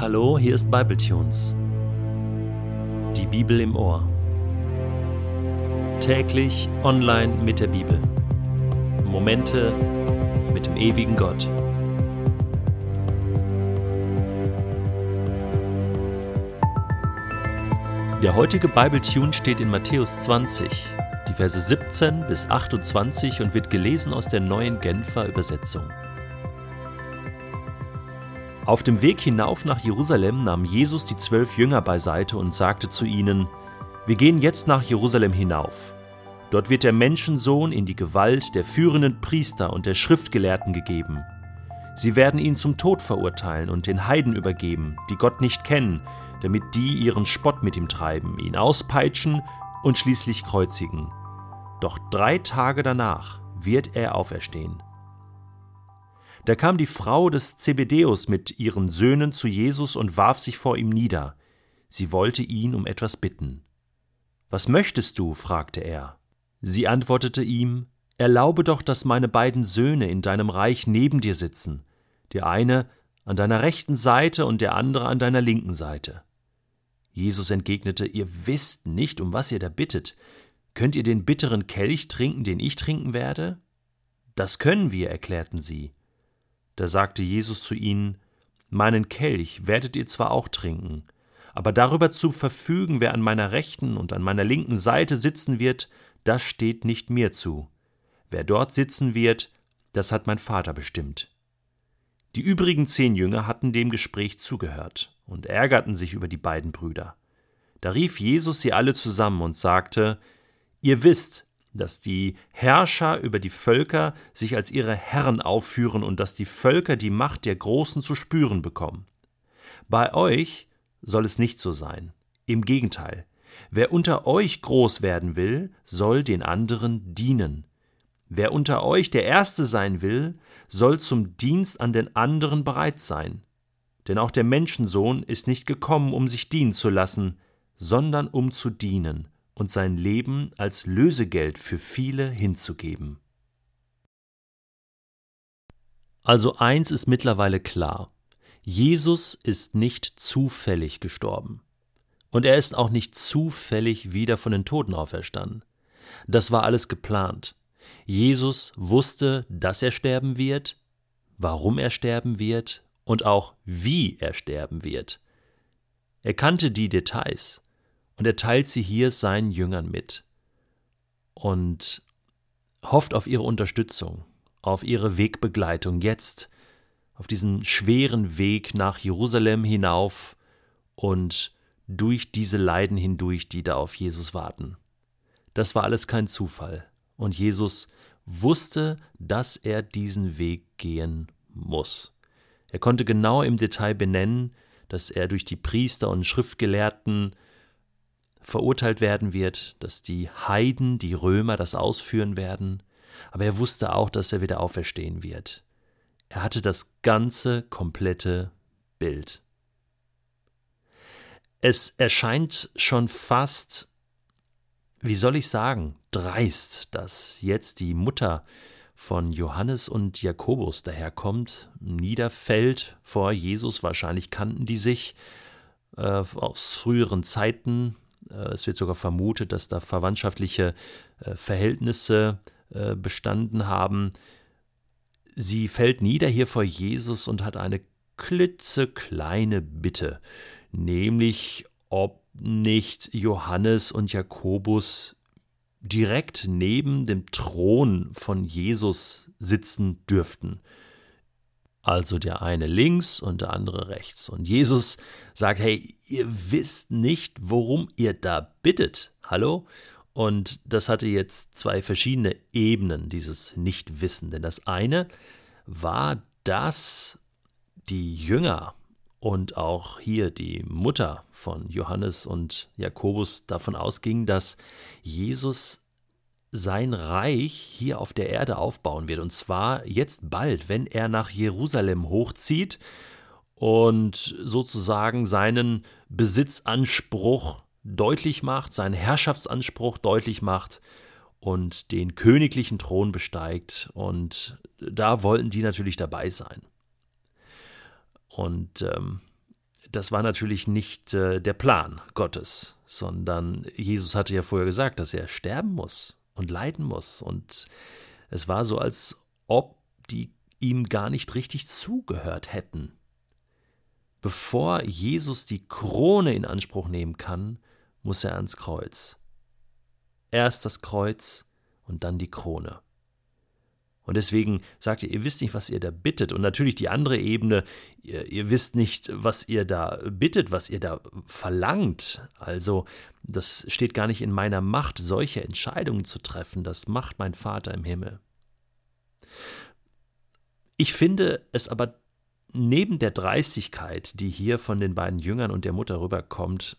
Hallo, hier ist Bibletunes. Die Bibel im Ohr. Täglich online mit der Bibel. Momente mit dem ewigen Gott. Der heutige Bibletune steht in Matthäus 20, die Verse 17 bis 28 und wird gelesen aus der neuen Genfer Übersetzung. Auf dem Weg hinauf nach Jerusalem nahm Jesus die zwölf Jünger beiseite und sagte zu ihnen, Wir gehen jetzt nach Jerusalem hinauf. Dort wird der Menschensohn in die Gewalt der führenden Priester und der Schriftgelehrten gegeben. Sie werden ihn zum Tod verurteilen und den Heiden übergeben, die Gott nicht kennen, damit die ihren Spott mit ihm treiben, ihn auspeitschen und schließlich kreuzigen. Doch drei Tage danach wird er auferstehen. Da kam die Frau des Zebedeus mit ihren Söhnen zu Jesus und warf sich vor ihm nieder. Sie wollte ihn um etwas bitten. Was möchtest du? fragte er. Sie antwortete ihm, Erlaube doch, dass meine beiden Söhne in deinem Reich neben dir sitzen, der eine an deiner rechten Seite und der andere an deiner linken Seite. Jesus entgegnete, Ihr wisst nicht, um was ihr da bittet. Könnt ihr den bitteren Kelch trinken, den ich trinken werde? Das können wir, erklärten sie. Da sagte Jesus zu ihnen, Meinen Kelch werdet ihr zwar auch trinken, aber darüber zu verfügen, wer an meiner rechten und an meiner linken Seite sitzen wird, das steht nicht mir zu. Wer dort sitzen wird, das hat mein Vater bestimmt. Die übrigen zehn Jünger hatten dem Gespräch zugehört und ärgerten sich über die beiden Brüder. Da rief Jesus sie alle zusammen und sagte, Ihr wisst, dass die Herrscher über die Völker sich als ihre Herren aufführen und dass die Völker die Macht der Großen zu spüren bekommen. Bei euch soll es nicht so sein. Im Gegenteil, wer unter euch groß werden will, soll den anderen dienen. Wer unter euch der Erste sein will, soll zum Dienst an den anderen bereit sein. Denn auch der Menschensohn ist nicht gekommen, um sich dienen zu lassen, sondern um zu dienen und sein Leben als Lösegeld für viele hinzugeben. Also eins ist mittlerweile klar. Jesus ist nicht zufällig gestorben. Und er ist auch nicht zufällig wieder von den Toten auferstanden. Das war alles geplant. Jesus wusste, dass er sterben wird, warum er sterben wird und auch wie er sterben wird. Er kannte die Details. Und er teilt sie hier seinen Jüngern mit und hofft auf ihre Unterstützung, auf ihre Wegbegleitung jetzt, auf diesen schweren Weg nach Jerusalem hinauf und durch diese Leiden hindurch, die da auf Jesus warten. Das war alles kein Zufall. Und Jesus wusste, dass er diesen Weg gehen muss. Er konnte genau im Detail benennen, dass er durch die Priester und Schriftgelehrten verurteilt werden wird, dass die Heiden, die Römer das ausführen werden, aber er wusste auch, dass er wieder auferstehen wird. Er hatte das ganze komplette Bild. Es erscheint schon fast, wie soll ich sagen, dreist, dass jetzt die Mutter von Johannes und Jakobus daherkommt, niederfällt vor Jesus, wahrscheinlich kannten die sich äh, aus früheren Zeiten, es wird sogar vermutet, dass da verwandtschaftliche äh, Verhältnisse äh, bestanden haben. Sie fällt nieder hier vor Jesus und hat eine klitzekleine Bitte, nämlich ob nicht Johannes und Jakobus direkt neben dem Thron von Jesus sitzen dürften also der eine links und der andere rechts. Und Jesus sagt, hey, ihr wisst nicht, worum ihr da bittet. Hallo? Und das hatte jetzt zwei verschiedene Ebenen, dieses Nichtwissen. Denn das eine war, dass die Jünger und auch hier die Mutter von Johannes und Jakobus davon ausgingen, dass Jesus sein Reich hier auf der Erde aufbauen wird. Und zwar jetzt bald, wenn er nach Jerusalem hochzieht und sozusagen seinen Besitzanspruch deutlich macht, seinen Herrschaftsanspruch deutlich macht und den königlichen Thron besteigt. Und da wollten die natürlich dabei sein. Und ähm, das war natürlich nicht äh, der Plan Gottes, sondern Jesus hatte ja vorher gesagt, dass er sterben muss und leiden muss. Und es war so, als ob die ihm gar nicht richtig zugehört hätten. Bevor Jesus die Krone in Anspruch nehmen kann, muss er ans Kreuz. Erst das Kreuz und dann die Krone. Und deswegen sagt ihr, ihr wisst nicht, was ihr da bittet. Und natürlich die andere Ebene, ihr, ihr, wisst nicht, was ihr da bittet, was ihr da verlangt. Also das steht gar nicht in meiner Macht, solche Entscheidungen zu treffen. Das macht mein Vater im Himmel. Ich finde es aber neben der Dreistigkeit, die hier von den beiden Jüngern und der Mutter rüberkommt,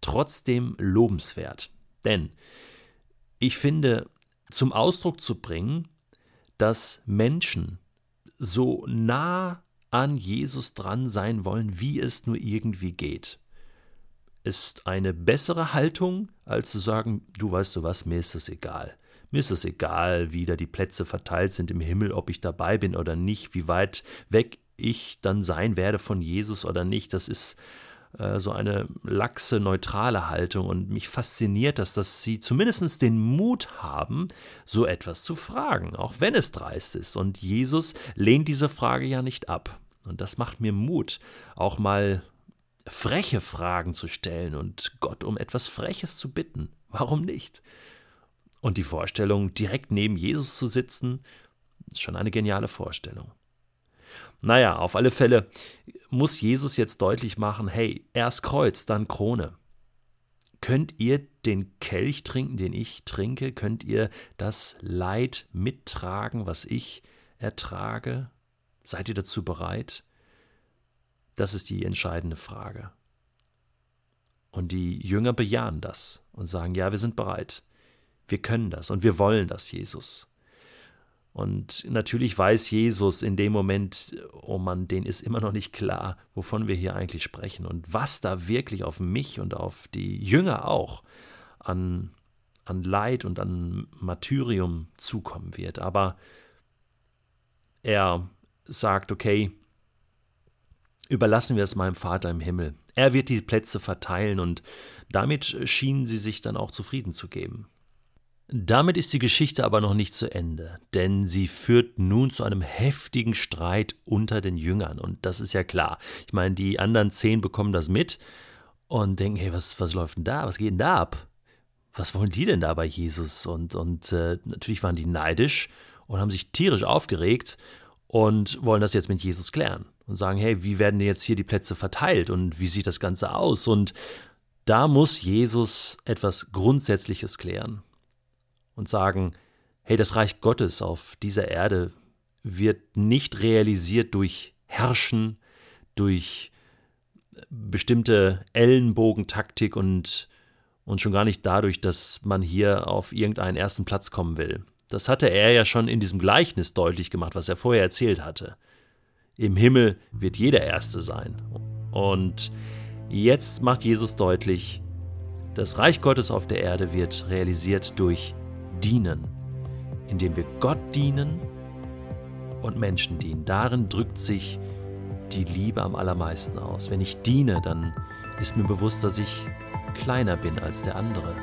trotzdem lobenswert. Denn ich finde, zum Ausdruck zu bringen, dass Menschen so nah an Jesus dran sein wollen, wie es nur irgendwie geht. Ist eine bessere Haltung, als zu sagen, du weißt du was, mir ist es egal. Mir ist es egal, wie da die Plätze verteilt sind im Himmel, ob ich dabei bin oder nicht, wie weit weg ich dann sein werde von Jesus oder nicht. Das ist so eine laxe, neutrale Haltung und mich fasziniert das, dass sie zumindest den Mut haben, so etwas zu fragen, auch wenn es dreist ist. Und Jesus lehnt diese Frage ja nicht ab. Und das macht mir Mut, auch mal freche Fragen zu stellen und Gott um etwas Freches zu bitten. Warum nicht? Und die Vorstellung, direkt neben Jesus zu sitzen, ist schon eine geniale Vorstellung. Naja, auf alle Fälle muss Jesus jetzt deutlich machen, hey, erst Kreuz, dann Krone. Könnt ihr den Kelch trinken, den ich trinke? Könnt ihr das Leid mittragen, was ich ertrage? Seid ihr dazu bereit? Das ist die entscheidende Frage. Und die Jünger bejahen das und sagen, ja, wir sind bereit. Wir können das und wir wollen das, Jesus. Und natürlich weiß Jesus in dem Moment, oh Mann, den ist immer noch nicht klar, wovon wir hier eigentlich sprechen und was da wirklich auf mich und auf die Jünger auch an, an Leid und an Martyrium zukommen wird. Aber er sagt, okay, überlassen wir es meinem Vater im Himmel. Er wird die Plätze verteilen und damit schienen sie sich dann auch zufrieden zu geben. Damit ist die Geschichte aber noch nicht zu Ende, denn sie führt nun zu einem heftigen Streit unter den Jüngern. Und das ist ja klar. Ich meine, die anderen zehn bekommen das mit und denken, hey, was, was läuft denn da? Was geht denn da ab? Was wollen die denn da bei Jesus? Und, und äh, natürlich waren die neidisch und haben sich tierisch aufgeregt und wollen das jetzt mit Jesus klären und sagen, hey, wie werden denn jetzt hier die Plätze verteilt und wie sieht das Ganze aus? Und da muss Jesus etwas Grundsätzliches klären und sagen, hey, das Reich Gottes auf dieser Erde wird nicht realisiert durch Herrschen, durch bestimmte Ellenbogentaktik und, und schon gar nicht dadurch, dass man hier auf irgendeinen ersten Platz kommen will. Das hatte er ja schon in diesem Gleichnis deutlich gemacht, was er vorher erzählt hatte. Im Himmel wird jeder Erste sein. Und jetzt macht Jesus deutlich, das Reich Gottes auf der Erde wird realisiert durch dienen, indem wir Gott dienen und Menschen dienen. Darin drückt sich die Liebe am allermeisten aus. Wenn ich diene, dann ist mir bewusst, dass ich kleiner bin als der andere.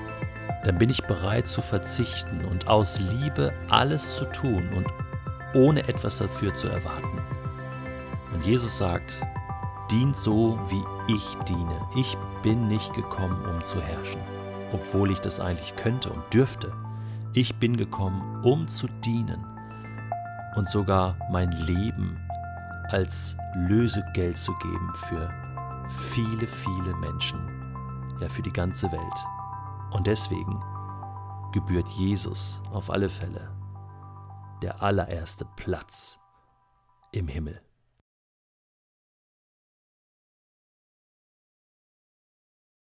Dann bin ich bereit zu verzichten und aus Liebe alles zu tun und ohne etwas dafür zu erwarten. Und Jesus sagt, dient so, wie ich diene. Ich bin nicht gekommen, um zu herrschen, obwohl ich das eigentlich könnte und dürfte. Ich bin gekommen, um zu dienen und sogar mein Leben als Lösegeld zu geben für viele, viele Menschen, ja für die ganze Welt. Und deswegen gebührt Jesus auf alle Fälle der allererste Platz im Himmel.